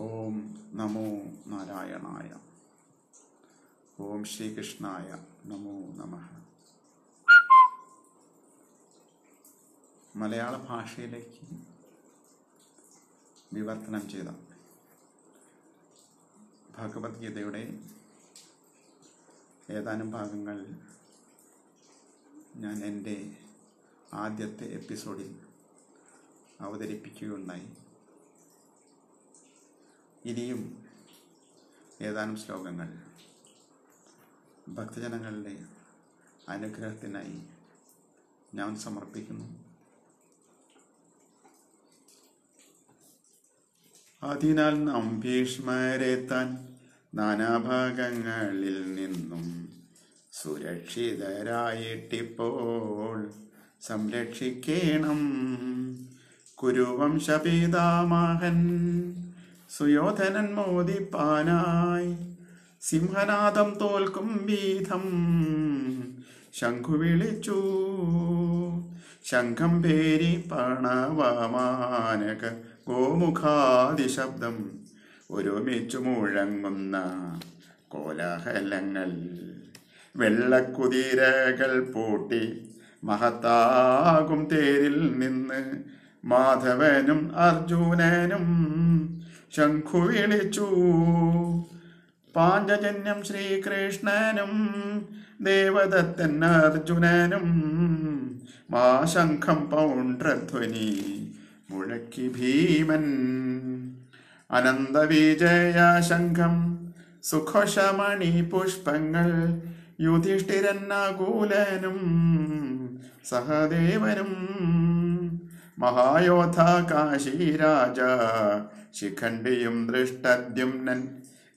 ഓം നമോ നാരായണായ. ഓം ശ്രീകൃഷ്ണായ നമോ നമ. മലയാള ഭാഷയിലേക്ക് വിവർത്തനം ചെയ്ത ഭഗവത്ഗീതയുടെ ഏതാനും ഭാഗങ്ങൾ ഞാൻ എന്റെ ആദ്യത്തെ എപ്പിസോഡിൽ അവതരിപ്പിക്കുകയുണ്ടായി. ഇനിയും ഏതാനും ശ്ലോകങ്ങൾ. ഭക്തജനങ്ങളുടെ അനുഗ്രഹത്തിനായി ഞാൻ സമർപ്പിക്കുന്നു. അതിനാൽ നാം ഭീഷ്മരെ താൻ നാനാഭാഗങ്ങളിൽ നിന്നും സുരക്ഷിതരായിട്ടിപ്പോൾ സംരക്ഷിക്കണം. കുരുവംശപിതാമഹൻ സുയോധനൻ മോദിപ്പാനായി. സിംഹനാഥം തോൽക്കും വീതം. ശംഖു വിളിച്ചു. ശംഖം പേരി പണവമാനക ഗോമുഖാദിശബ്ദം ഒരുമിച്ചു മുഴങ്ങുന്ന കോലാഹലങ്ങൾ. വെള്ളക്കുതിരകൾ പൂട്ടി മഹത്താകും തേരിൽ നിന്ന് മാധവനും അർജുനനും ശംഖു വിളിച്ചു പാഞ്ചജന്യം ശ്രീകൃഷ്ണനും ദേവദത്തൻ അർജുനനും മാശംഖം പൗണ്ട്രധ്വനി മുഴക്കി ഭീമൻ. അനന്തവിജയ ശംഖം സുഖശമണി പുഷ്പങ്ങൾ യുധിഷ്ഠിരന്നകൂലനും സഹദേവനും. മഹായോധ കാശീരാജ ശിഖണ്ഡിയും ദൃഷ്ടദ്യുമ്നൻ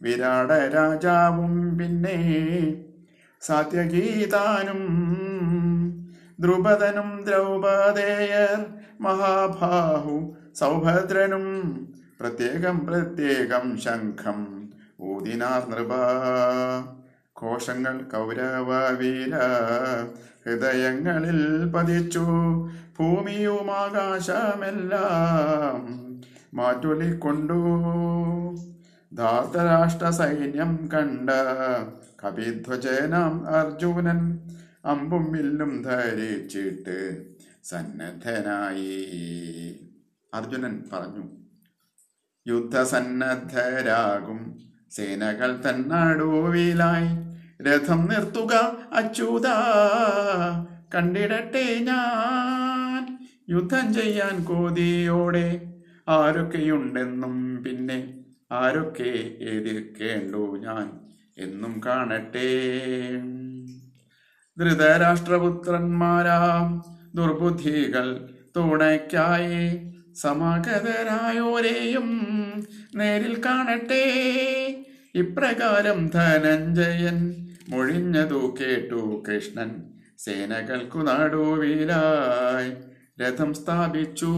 വിരാട രാജാവും പിന്നെ സാത്യഗീതാനും ദ്രുപദനും ദ്രൗപദേയർ മഹാഭാഹു സൗഭദ്രനും പ്രത്യേകം പ്രത്യേകം ശംഖം ഊതിനാർ നൃപ കോശങ്ങൾ കൗരവീര ഹൃദയങ്ങളിൽ പതിച്ചു. ഭൂമിയുമാകാശമെല്ലാം മാറ്റൊലിക്കൊണ്ടു ധാർത്തരാഷ്ട്ര സൈന്യം കണ്ട കപിധ്വജനാം അർജുനൻ അമ്പും വില്ലും ധരിച്ചിട്ട് സന്നദ്ധനായി. അർജുനൻ പറഞ്ഞു യുദ്ധസന്നദ്ധരാകും. സേനകൾ തന്നടുവിലായി രഥം നിർത്തുക അച്യുത. കണ്ടിടട്ടെ ഞാൻ. യുദ്ധം ചെയ്യാൻ കോതിയോടെ. ആരൊക്കെയുണ്ടെന്നും പിന്നെ ആരൊക്കെ എതിർക്കേണ്ടു ഞാൻ എന്നും കാണട്ടെ. ധൃതരാഷ്ട്രപുത്രന്മാരാം ദുർബുദ്ധികൾ തുണയ്ക്കായി സമാഗതരായോരെയും നേരിൽ കാണട്ടെ. ഇപ്രകാരം ധനഞ്ജയൻ മൊഴിഞ്ഞതു കേട്ടു കൃഷ്ണൻ. സേനകൾക്കു നാടോവിലായി രഥം സ്ഥാപിച്ചു.